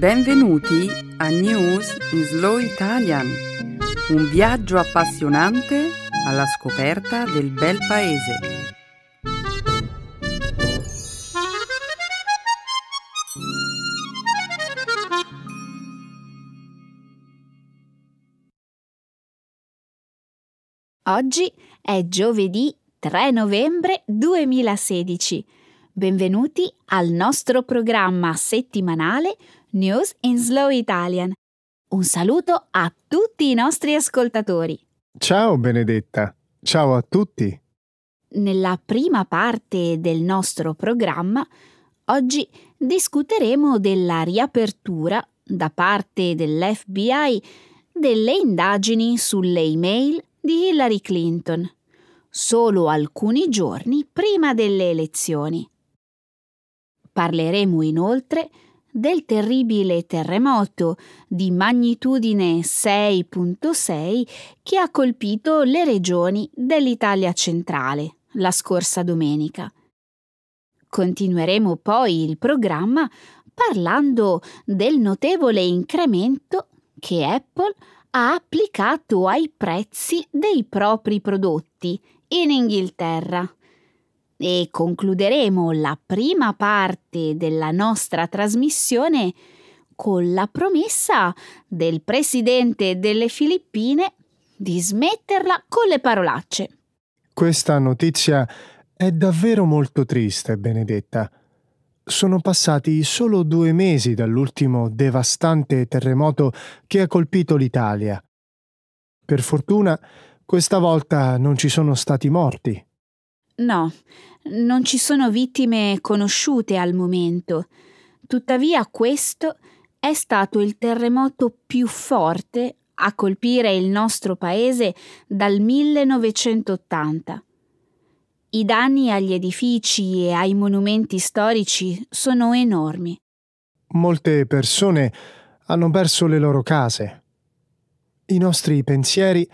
Benvenuti a News in Slow Italian, un viaggio appassionante alla scoperta del bel paese. Oggi è giovedì 3 novembre 2016. Benvenuti al nostro programma settimanale News in Slow Italian. Un saluto a tutti i nostri ascoltatori. Ciao Benedetta, ciao a tutti. Nella prima parte del nostro programma, oggi discuteremo della riapertura da parte dell'FBI delle indagini sulle email di Hillary Clinton, solo alcuni giorni prima delle elezioni. Parleremo inoltre del terribile terremoto di magnitudine 6.6 che ha colpito le regioni dell'Italia centrale la scorsa domenica. Continueremo poi il programma parlando del notevole incremento che Apple ha applicato ai prezzi dei propri prodotti in Inghilterra. E concluderemo la prima parte della nostra trasmissione con la promessa del presidente delle Filippine di smetterla con le parolacce. Questa notizia è davvero molto triste, Benedetta. Sono passati solo due mesi dall'ultimo devastante terremoto che ha colpito l'Italia. Per fortuna, questa volta non ci sono stati morti. No, non ci sono vittime conosciute al momento. Tuttavia questo è stato il terremoto più forte a colpire il nostro paese dal 1980. I danni agli edifici e ai monumenti storici sono enormi. Molte persone hanno perso le loro case. I nostri pensieri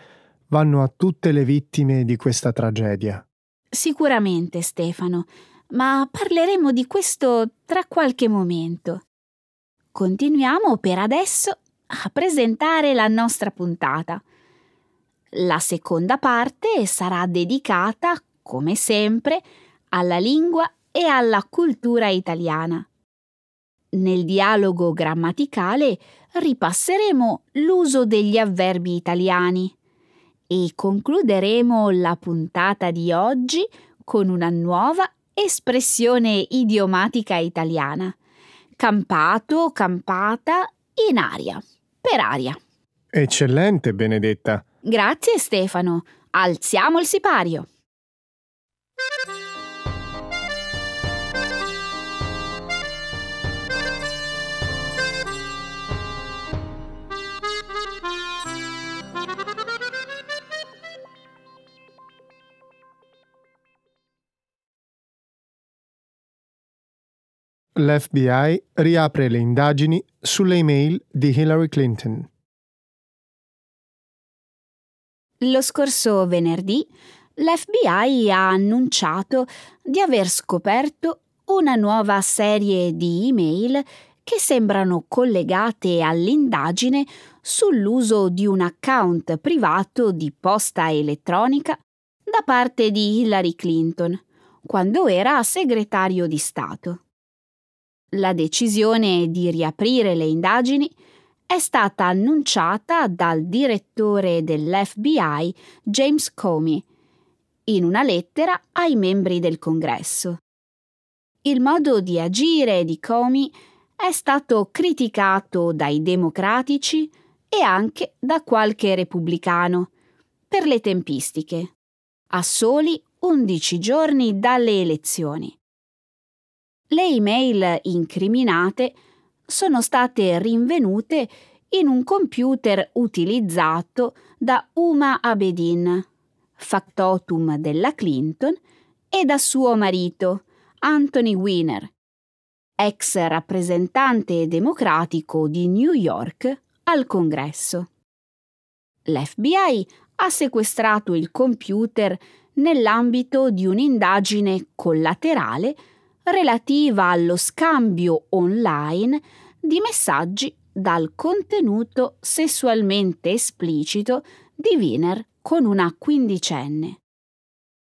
vanno a tutte le vittime di questa tragedia. Sicuramente, Stefano, ma parleremo di questo tra qualche momento. Continuiamo per adesso a presentare la nostra puntata. La seconda parte sarà dedicata come sempre, alla lingua e alla cultura italiana. Nel dialogo grammaticale ripasseremo l'uso degli avverbi italiani e concluderemo la puntata di oggi con una nuova espressione idiomatica italiana. Campato, campata, in aria, per aria. Eccellente, Benedetta. Grazie Stefano. Alziamo il sipario. L'FBI riapre le indagini sulle email di Hillary Clinton. Lo scorso venerdì l'FBI ha annunciato di aver scoperto una nuova serie di email che sembrano collegate all'indagine sull'uso di un account privato di posta elettronica da parte di Hillary Clinton quando era segretario di Stato. La decisione di riaprire le indagini è stata annunciata dal direttore dell'FBI James Comey in una lettera ai membri del Congresso. Il modo di agire di Comey è stato criticato dai democratici e anche da qualche repubblicano per le tempistiche, a soli 11 giorni dalle elezioni. Le email incriminate sono state rinvenute in un computer utilizzato da Uma Abedin, factotum della Clinton, e da suo marito, Anthony Weiner, ex rappresentante democratico di New York al Congresso. L'FBI ha sequestrato il computer nell'ambito di un'indagine collaterale relativa allo scambio online di messaggi dal contenuto sessualmente esplicito di Wiener con una quindicenne.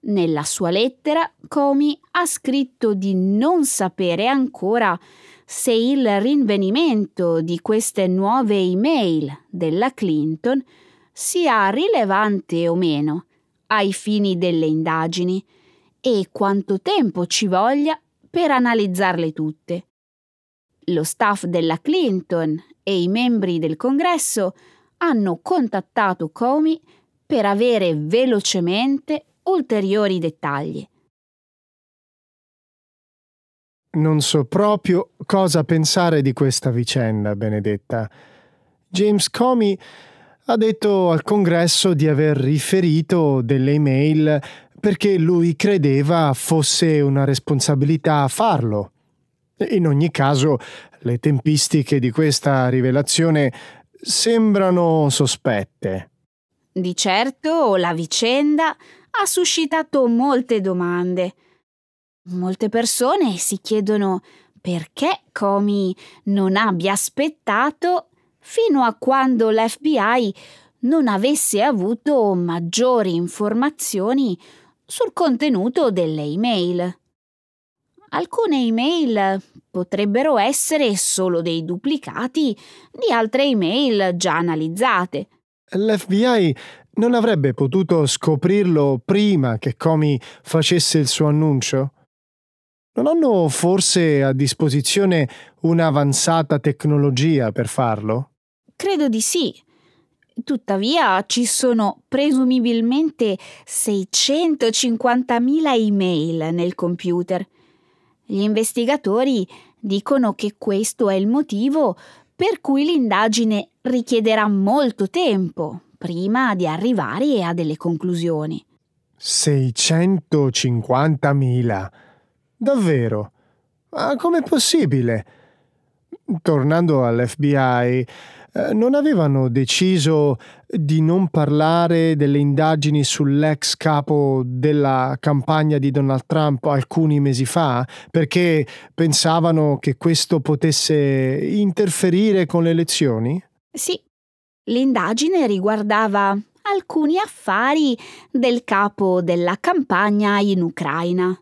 Nella sua lettera, Comey ha scritto di non sapere ancora se il rinvenimento di queste nuove email della Clinton sia rilevante o meno ai fini delle indagini e quanto tempo ci voglia per analizzarle tutte. Lo staff della Clinton e i membri del Congresso hanno contattato Comey per avere velocemente ulteriori dettagli. Non so proprio cosa pensare di questa vicenda, Benedetta. James Comey ha detto al congresso di aver riferito delle email perché lui credeva fosse una responsabilità farlo. In ogni caso, le tempistiche di questa rivelazione sembrano sospette. Di certo la vicenda ha suscitato molte domande. Molte persone si chiedono perché Comey non abbia aspettato fino a quando l'FBI non avesse avuto maggiori informazioni sul contenuto delle email. Alcune email potrebbero essere solo dei duplicati di altre email già analizzate. L'FBI non avrebbe potuto scoprirlo prima che Comey facesse il suo annuncio? Non hanno forse a disposizione un'avanzata tecnologia per farlo? Credo di sì. Tuttavia ci sono presumibilmente 650.000 email nel computer. Gli investigatori dicono che questo è il motivo per cui l'indagine richiederà molto tempo prima di arrivare a delle conclusioni. 650.000. Davvero? Ma com'è possibile? Tornando all'FBI, eh, non avevano deciso di non parlare delle indagini sull'ex capo della campagna di Donald Trump alcuni mesi fa perché pensavano che questo potesse interferire con le elezioni? Sì, l'indagine riguardava alcuni affari del capo della campagna in Ucraina.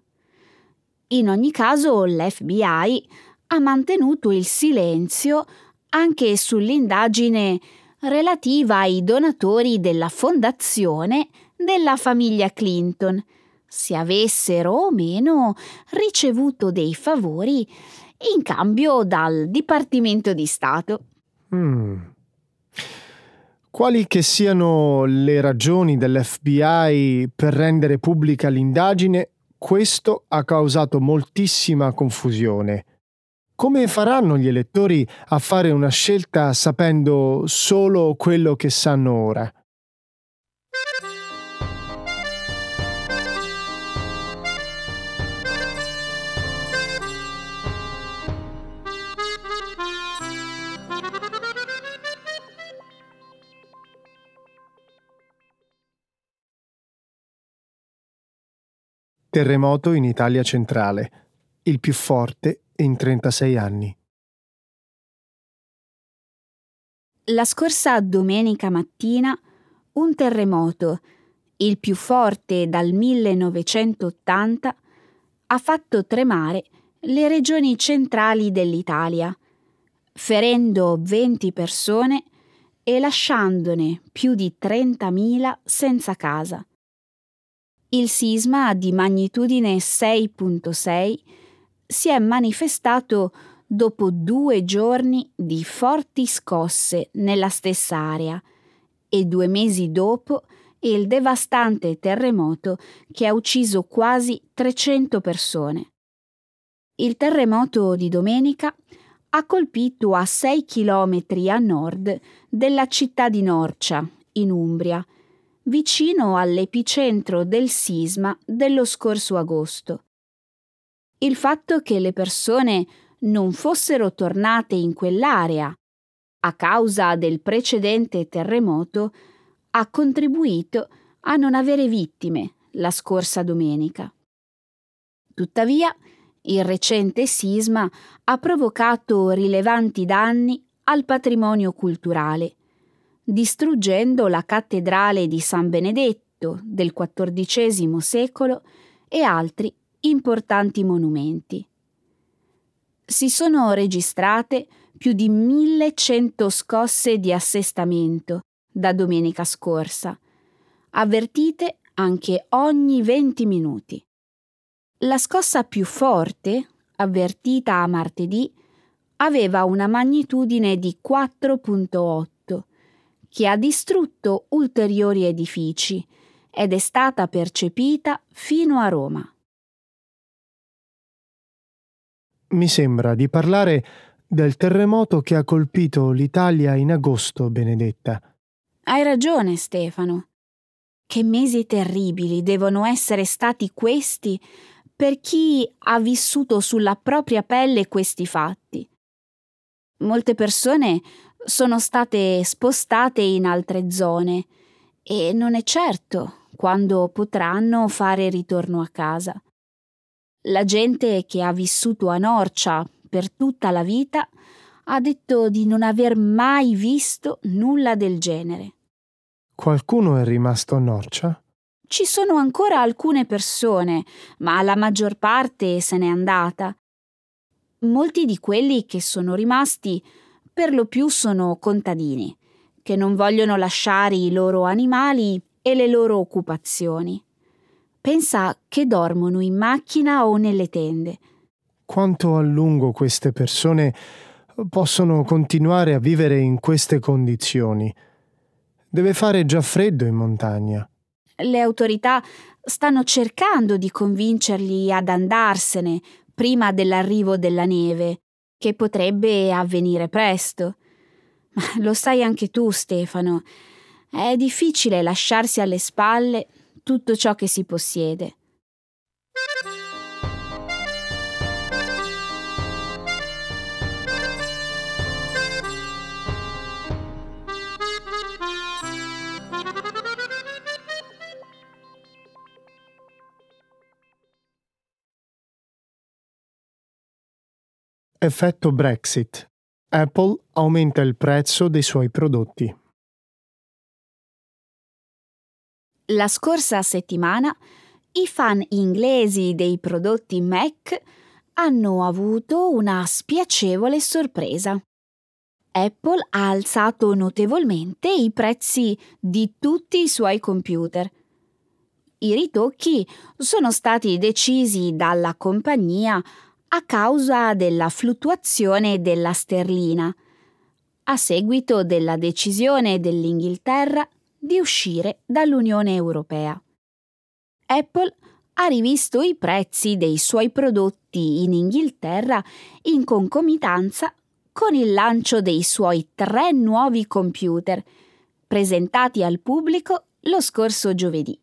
In ogni caso, l'FBI ha mantenuto il silenzio anche sull'indagine relativa ai donatori della fondazione della famiglia Clinton, se avessero o meno ricevuto dei favori in cambio dal Dipartimento di Stato. Mm. Quali che siano le ragioni dell'FBI per rendere pubblica l'indagine, questo ha causato moltissima confusione. Come faranno gli elettori a fare una scelta sapendo solo quello che sanno ora? Terremoto in Italia centrale, il più forte in 36 anni. La scorsa domenica mattina un terremoto, il più forte dal 1980, ha fatto tremare le regioni centrali dell'Italia, ferendo 20 persone e lasciandone più di 30.000 senza casa. Il sisma di magnitudine 6.6 si è manifestato dopo due giorni di forti scosse nella stessa area e due mesi dopo il devastante terremoto che ha ucciso quasi 300 persone. Il terremoto di domenica ha colpito a 6 km a nord della città di Norcia, in Umbria, vicino all'epicentro del sisma dello scorso agosto il fatto che le persone non fossero tornate in quell'area a causa del precedente terremoto ha contribuito a non avere vittime la scorsa domenica. Tuttavia, Il recente sisma ha provocato rilevanti danni al patrimonio culturale, distruggendo la cattedrale di San Benedetto del XIV secolo e altri importanti monumenti. Si sono registrate più di 1100 scosse di assestamento da domenica scorsa, avvertite anche ogni 20 minuti. La scossa più forte, avvertita a martedì, aveva una magnitudine di 4.8, che ha distrutto ulteriori edifici ed è stata percepita fino a Roma. Mi sembra di parlare del terremoto che ha colpito l'Italia in agosto, Benedetta. Hai ragione, Stefano. Che mesi terribili devono essere stati questi per chi ha vissuto sulla propria pelle questi fatti. Molte persone sono state spostate in altre zone e non è certo quando potranno fare ritorno a casa. La gente che ha vissuto a Norcia per tutta la vita ha detto di non aver mai visto nulla del genere. Qualcuno è rimasto a Norcia? Ci sono ancora alcune persone, ma la maggior parte se n'è andata. Molti di quelli che sono rimasti per lo più sono contadini, che non vogliono lasciare i loro animali e le loro occupazioni. Pensa che dormono in macchina o nelle tende. Quanto a lungo queste persone possono continuare a vivere in queste condizioni? Deve fare già freddo in montagna. Le autorità stanno cercando di convincerli ad andarsene prima dell'arrivo della neve, che potrebbe avvenire presto. Ma lo sai anche tu, Stefano. È difficile lasciarsi alle spalle tutto ciò che si possiede. Effetto Brexit. Apple aumenta il prezzo dei suoi prodotti. La scorsa settimana i fan inglesi dei prodotti Mac hanno avuto una spiacevole sorpresa. Apple ha alzato notevolmente i prezzi di tutti i suoi computer. I ritocchi sono stati decisi dalla compagnia a causa della fluttuazione della sterlina, a seguito della decisione dell'Inghilterra di uscire dall'Unione Europea. Apple ha rivisto i prezzi dei suoi prodotti in Inghilterra in concomitanza con il lancio dei suoi tre nuovi computer, presentati al pubblico lo scorso giovedì.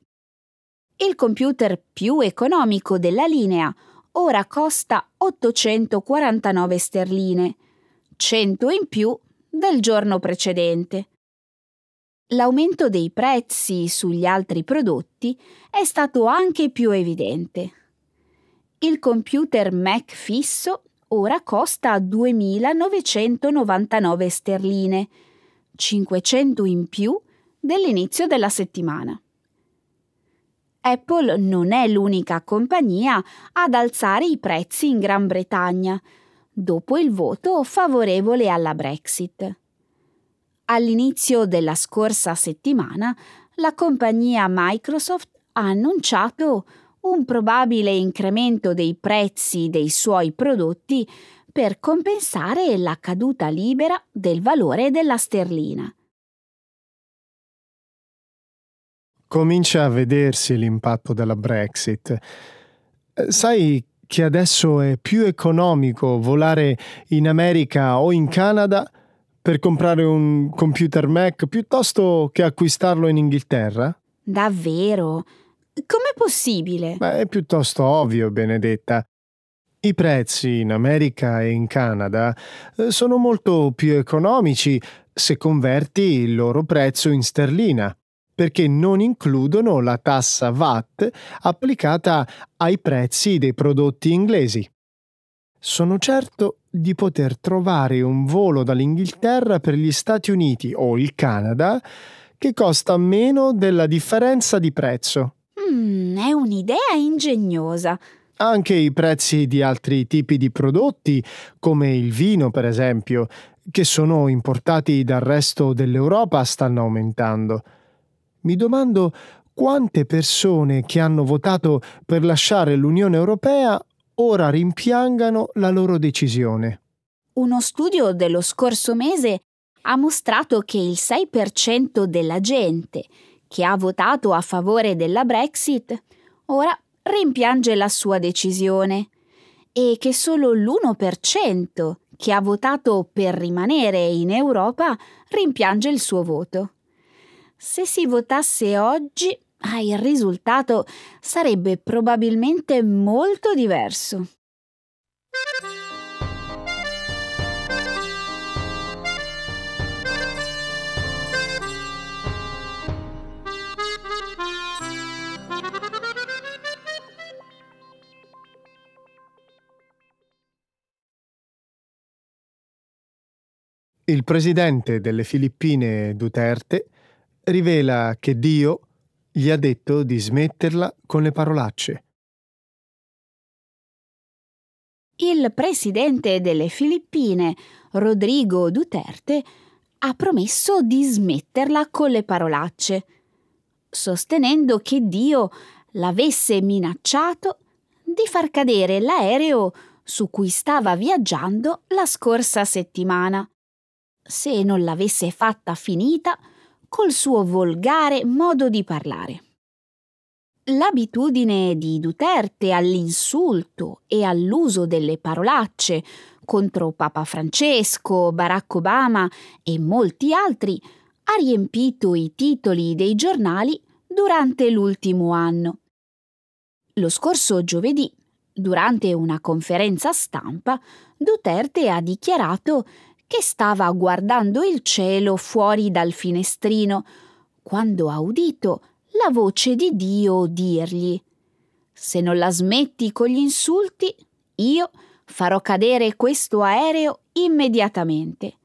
Il computer più economico della linea ora costa 849 sterline, 100 in più del giorno precedente l'aumento dei prezzi sugli altri prodotti è stato anche più evidente. Il computer Mac fisso ora costa 2.999 sterline, 500 in più dell'inizio della settimana. Apple non è l'unica compagnia ad alzare i prezzi in Gran Bretagna, dopo il voto favorevole alla Brexit. All'inizio della scorsa settimana la compagnia Microsoft ha annunciato un probabile incremento dei prezzi dei suoi prodotti per compensare la caduta libera del valore della sterlina. Comincia a vedersi l'impatto della Brexit. Sai che adesso è più economico volare in America o in Canada per comprare un computer Mac piuttosto che acquistarlo in Inghilterra? Davvero? Com'è possibile? Beh, è piuttosto ovvio, Benedetta. I prezzi in America e in Canada eh, sono molto più economici se converti il loro prezzo in sterlina, perché non includono la tassa VAT applicata ai prezzi dei prodotti inglesi. Sono certo di poter trovare un volo dall'Inghilterra per gli Stati Uniti o il Canada che costa meno della differenza di prezzo. Mm, è un'idea ingegnosa. Anche i prezzi di altri tipi di prodotti, come il vino per esempio, che sono importati dal resto dell'Europa, stanno aumentando. Mi domando quante persone che hanno votato per lasciare l'Unione Europea ora rimpiangano la loro decisione. Uno studio dello scorso mese ha mostrato che il 6% della gente che ha votato a favore della Brexit ora rimpiange la sua decisione e che solo l'1% che ha votato per rimanere in Europa rimpiange il suo voto. Se si votasse oggi, ah, il risultato sarebbe probabilmente molto diverso. Il presidente delle Filippine Duterte rivela che Dio gli ha detto di smetterla con le parolacce. Il presidente delle Filippine, Rodrigo Duterte, ha promesso di smetterla con le parolacce, sostenendo che Dio l'avesse minacciato di far cadere l'aereo su cui stava viaggiando la scorsa settimana se non l'avesse fatta finita col suo volgare modo di parlare. L'abitudine di Duterte all'insulto e all'uso delle parolacce contro Papa Francesco, Barack Obama e molti altri ha riempito i titoli dei giornali durante l'ultimo anno. Lo scorso giovedì, durante una conferenza stampa, Duterte ha dichiarato che stava guardando il cielo fuori dal finestrino, quando ha udito la voce di Dio dirgli Se non la smetti con gli insulti, io farò cadere questo aereo immediatamente.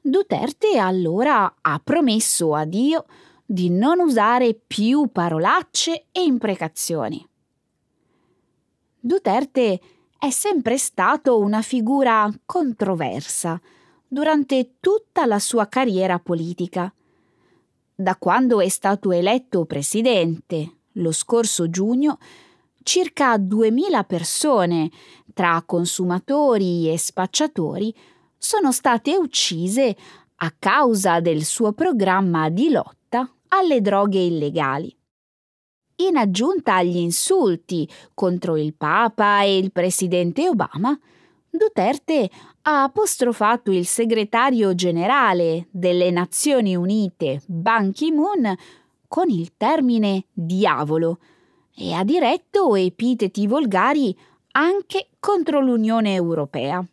Duterte allora ha promesso a Dio di non usare più parolacce e imprecazioni. Duterte è sempre stato una figura controversa, durante tutta la sua carriera politica. Da quando è stato eletto presidente lo scorso giugno, circa 2000 persone, tra consumatori e spacciatori, sono state uccise a causa del suo programma di lotta alle droghe illegali. In aggiunta agli insulti contro il Papa e il presidente Obama, Duterte ha apostrofato il segretario generale delle Nazioni Unite, Ban Ki-moon, con il termine diavolo e ha diretto epiteti volgari anche contro l'Unione Europea.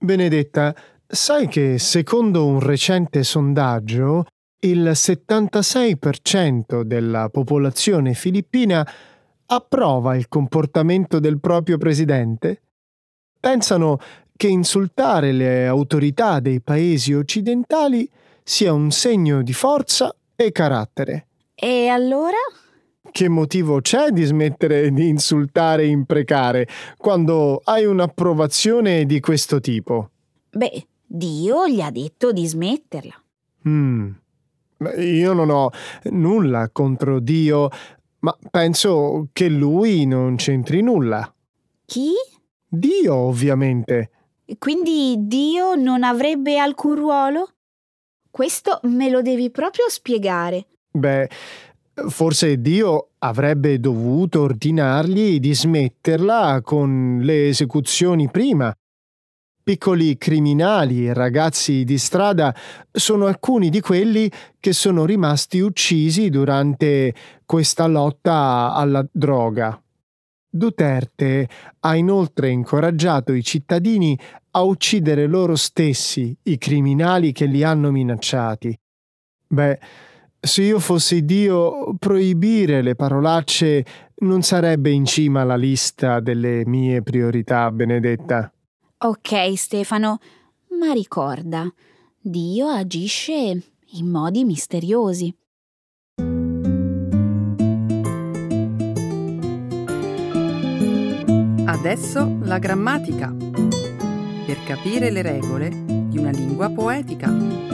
Benedetta, sai che secondo un recente sondaggio il 76% della popolazione filippina approva il comportamento del proprio presidente? Pensano che insultare le autorità dei paesi occidentali sia un segno di forza e carattere. E allora? Che motivo c'è di smettere di insultare e imprecare quando hai un'approvazione di questo tipo? Beh, Dio gli ha detto di smetterla. Mm. Io non ho nulla contro Dio, ma penso che lui non c'entri nulla. Chi? Dio, ovviamente. Quindi Dio non avrebbe alcun ruolo? Questo me lo devi proprio spiegare. Beh, forse Dio avrebbe dovuto ordinargli di smetterla con le esecuzioni prima. Piccoli criminali e ragazzi di strada sono alcuni di quelli che sono rimasti uccisi durante questa lotta alla droga. Duterte ha inoltre incoraggiato i cittadini a uccidere loro stessi i criminali che li hanno minacciati. Beh, Se io fossi Dio, proibire le parolacce non sarebbe in cima alla lista delle mie priorità, Benedetta. Ok, Stefano, ma ricorda, Dio agisce in modi misteriosi. Adesso la grammatica. Per capire le regole di una lingua poetica.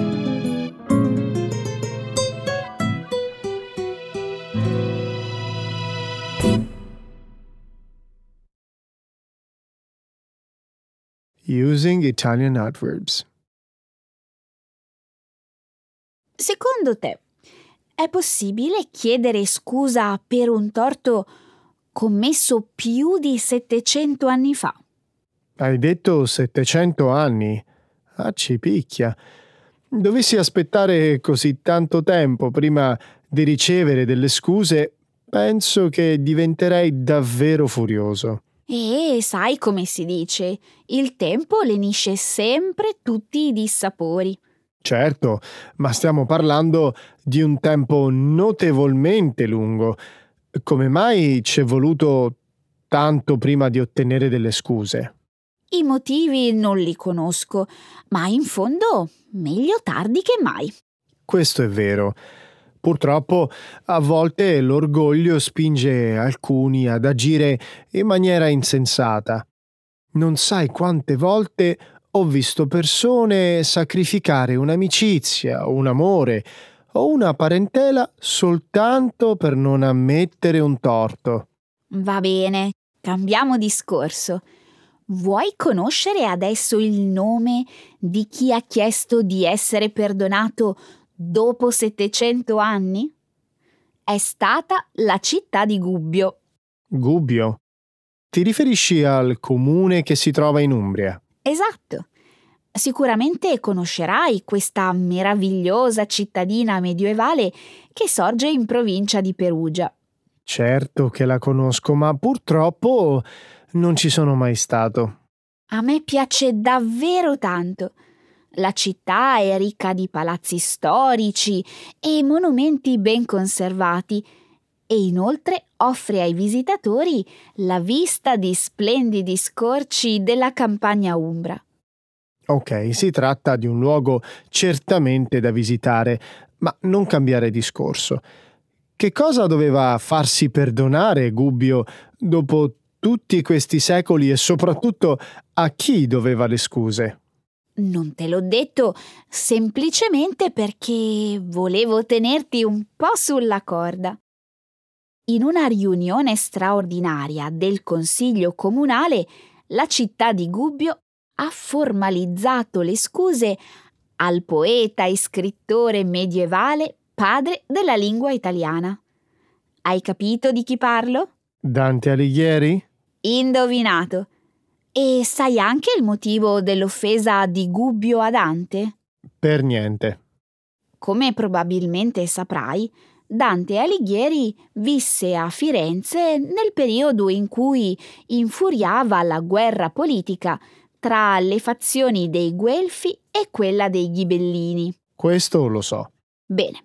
Using Italian adverbs. Secondo te, è possibile chiedere scusa per un torto commesso più di 700 anni fa? Hai detto 700 anni? Ah, ci picchia. Dovessi aspettare così tanto tempo prima di ricevere delle scuse, penso che diventerei davvero furioso. E sai come si dice, il tempo lenisce sempre tutti i dissapori. Certo, ma stiamo parlando di un tempo notevolmente lungo. Come mai ci è voluto tanto prima di ottenere delle scuse? I motivi non li conosco, ma in fondo meglio tardi che mai. Questo è vero. Purtroppo a volte l'orgoglio spinge alcuni ad agire in maniera insensata. Non sai quante volte ho visto persone sacrificare un'amicizia, un amore o una parentela soltanto per non ammettere un torto. Va bene, cambiamo discorso. Vuoi conoscere adesso il nome di chi ha chiesto di essere perdonato dopo 700 anni? È stata la città di Gubbio. Gubbio? Ti riferisci al comune che si trova in Umbria? Esatto. Sicuramente conoscerai questa meravigliosa cittadina medievale che sorge in provincia di Perugia. Certo che la conosco, ma purtroppo non ci sono mai stato. A me piace davvero tanto. La città è ricca di palazzi storici e monumenti ben conservati e inoltre offre ai visitatori la vista di splendidi scorci della campagna umbra. Ok, si tratta di un luogo certamente da visitare, ma non cambiare discorso. Che cosa doveva farsi perdonare Gubbio dopo tutti questi secoli e soprattutto a chi doveva le scuse? Non te l'ho detto semplicemente perché volevo tenerti un po' sulla corda. In una riunione straordinaria del Consiglio comunale, la città di Gubbio ha formalizzato le scuse al poeta e scrittore medievale padre della lingua italiana. Hai capito di chi parlo? Dante Alighieri? Indovinato. E sai anche il motivo dell'offesa di Gubbio a Dante? Per niente. Come probabilmente saprai, Dante Alighieri visse a Firenze nel periodo in cui infuriava la guerra politica tra le fazioni dei Guelfi e quella dei Ghibellini. Questo lo so. Bene,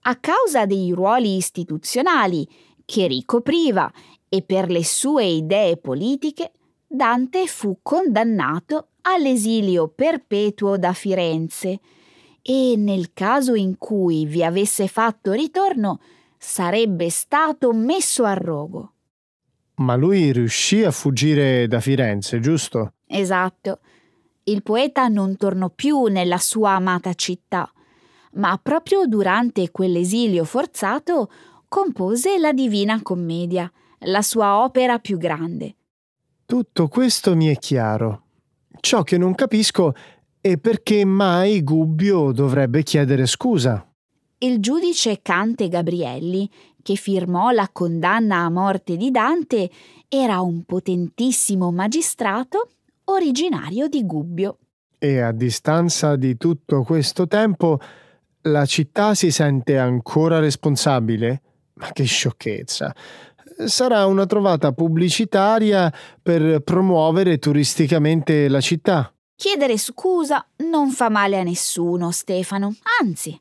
a causa dei ruoli istituzionali che ricopriva e per le sue idee politiche, Dante fu condannato all'esilio perpetuo da Firenze e nel caso in cui vi avesse fatto ritorno sarebbe stato messo a rogo. Ma lui riuscì a fuggire da Firenze, giusto? Esatto. Il poeta non tornò più nella sua amata città, ma proprio durante quell'esilio forzato compose la Divina Commedia, la sua opera più grande. Tutto questo mi è chiaro. Ciò che non capisco è perché mai Gubbio dovrebbe chiedere scusa. Il giudice Cante Gabrielli, che firmò la condanna a morte di Dante, era un potentissimo magistrato originario di Gubbio. E a distanza di tutto questo tempo, la città si sente ancora responsabile? Ma che sciocchezza! Sarà una trovata pubblicitaria per promuovere turisticamente la città. Chiedere scusa non fa male a nessuno, Stefano. Anzi,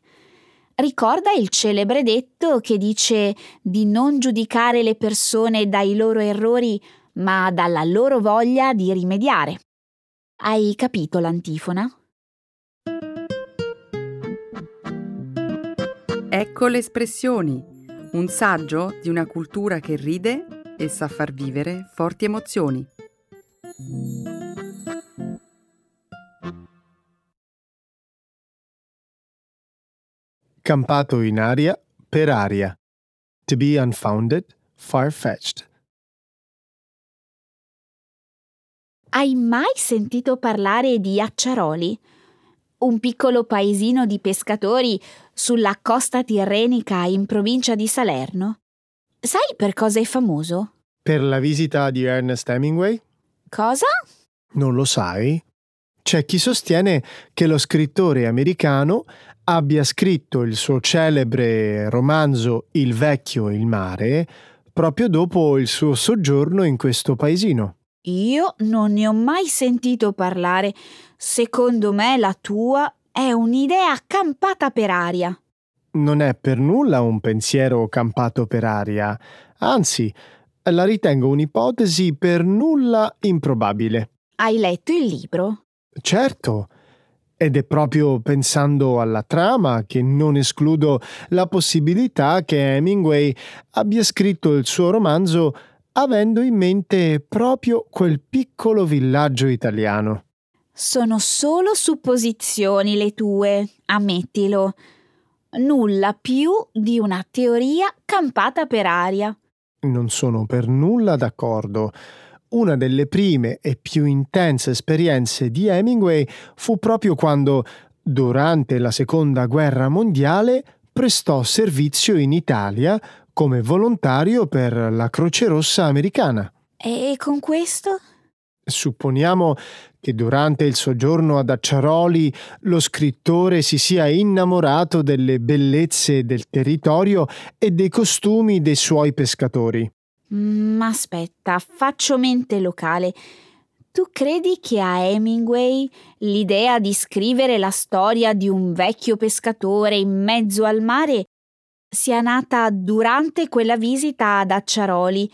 Ricorda il celebre detto che dice di non giudicare le persone dai loro errori, ma dalla loro voglia di rimediare. Hai capito l'antifona? Ecco le espressioni, un saggio di una cultura che ride e sa far vivere forti emozioni. Campato in aria per aria. To be unfounded, far-fetched. Hai mai sentito parlare di Acciaroli? Un piccolo paesino di pescatori sulla costa tirrenica in provincia di Salerno? Sai per cosa è famoso? Per la visita di Ernest Hemingway? Cosa? Non lo sai? C'è chi sostiene che lo scrittore americano abbia scritto il suo celebre romanzo Il vecchio e il mare proprio dopo il suo soggiorno in questo paesino. Io non ne ho mai sentito parlare. Secondo me la tua è un'idea campata per aria. Non è per nulla un pensiero campato per aria, anzi, la ritengo un'ipotesi per nulla improbabile. Hai letto il libro? Certo, ed è proprio pensando alla trama che non escludo la possibilità che Hemingway abbia scritto il suo romanzo avendo in mente proprio quel piccolo villaggio italiano. Sono solo supposizioni le tue, ammettilo. Nulla più di una teoria campata per aria. Non sono per nulla d'accordo. Una delle prime e più intense esperienze di Hemingway fu proprio quando, durante la Seconda Guerra Mondiale, prestò servizio in Italia come volontario per la Croce Rossa americana. E con questo? Supponiamo che durante il soggiorno ad Acciaroli lo scrittore si sia innamorato delle bellezze del territorio e dei costumi dei suoi pescatori. Ma mm, aspetta, faccio mente locale. Tu credi che a Hemingway l'idea di scrivere la storia di un vecchio pescatore in mezzo al mare sia nata durante quella visita ad Acciaroli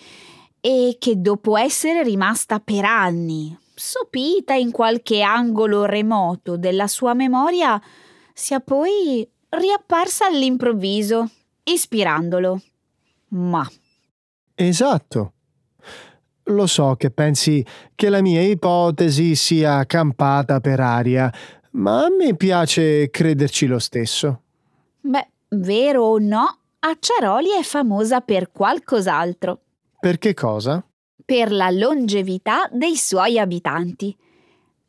e che dopo essere rimasta per anni sopita in qualche angolo remoto della sua memoria sia poi riapparsa all'improvviso, ispirandolo. Ma. Esatto. Lo so che pensi che la mia ipotesi sia campata per aria, ma a me piace crederci lo stesso. Beh, Vero o no, Acciaroli è famosa per qualcos'altro. Per che cosa? Per la longevità dei suoi abitanti.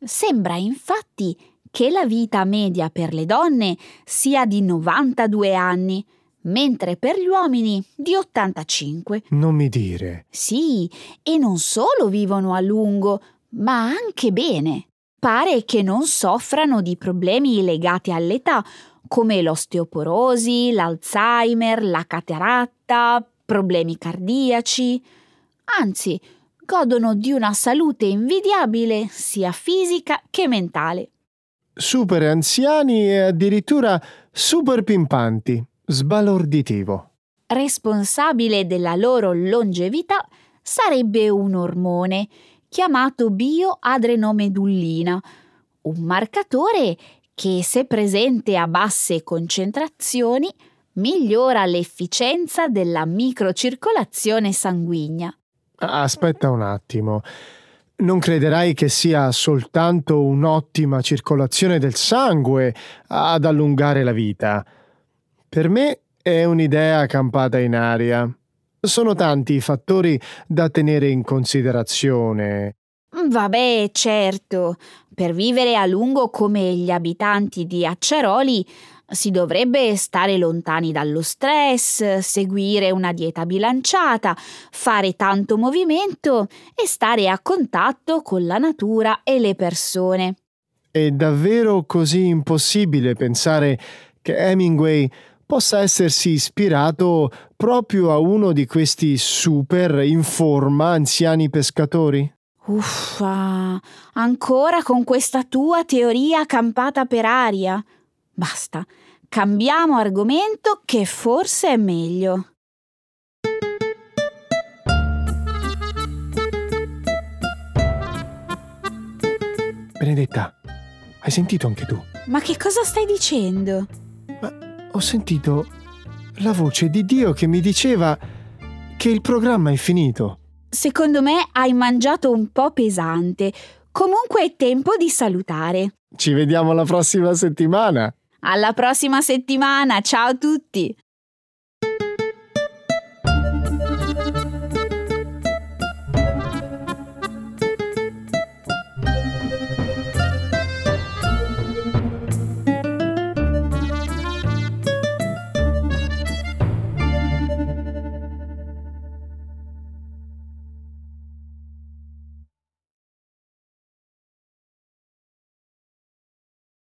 Sembra infatti che la vita media per le donne sia di 92 anni, mentre per gli uomini di 85. Non mi dire. Sì, e non solo vivono a lungo, ma anche bene. Pare che non soffrano di problemi legati all'età come l'osteoporosi, l'Alzheimer, la cataratta, problemi cardiaci. Anzi, godono di una salute invidiabile sia fisica che mentale. Super anziani e addirittura super pimpanti. Sbalorditivo. Responsabile della loro longevità sarebbe un ormone chiamato bioadrenomedullina, un marcatore che se presente a basse concentrazioni migliora l'efficienza della microcircolazione sanguigna. Aspetta un attimo. Non crederai che sia soltanto un'ottima circolazione del sangue ad allungare la vita. Per me è un'idea campata in aria. Sono tanti i fattori da tenere in considerazione. Vabbè, certo, per vivere a lungo come gli abitanti di Acciaroli si dovrebbe stare lontani dallo stress, seguire una dieta bilanciata, fare tanto movimento e stare a contatto con la natura e le persone. È davvero così impossibile pensare che Hemingway possa essersi ispirato proprio a uno di questi super in forma anziani pescatori? Uffa, ancora con questa tua teoria campata per aria? Basta, cambiamo argomento che forse è meglio. Benedetta, hai sentito anche tu? Ma che cosa stai dicendo? Ma ho sentito la voce di Dio che mi diceva che il programma è finito. Secondo me hai mangiato un po' pesante. Comunque è tempo di salutare. Ci vediamo la prossima settimana. Alla prossima settimana, ciao a tutti!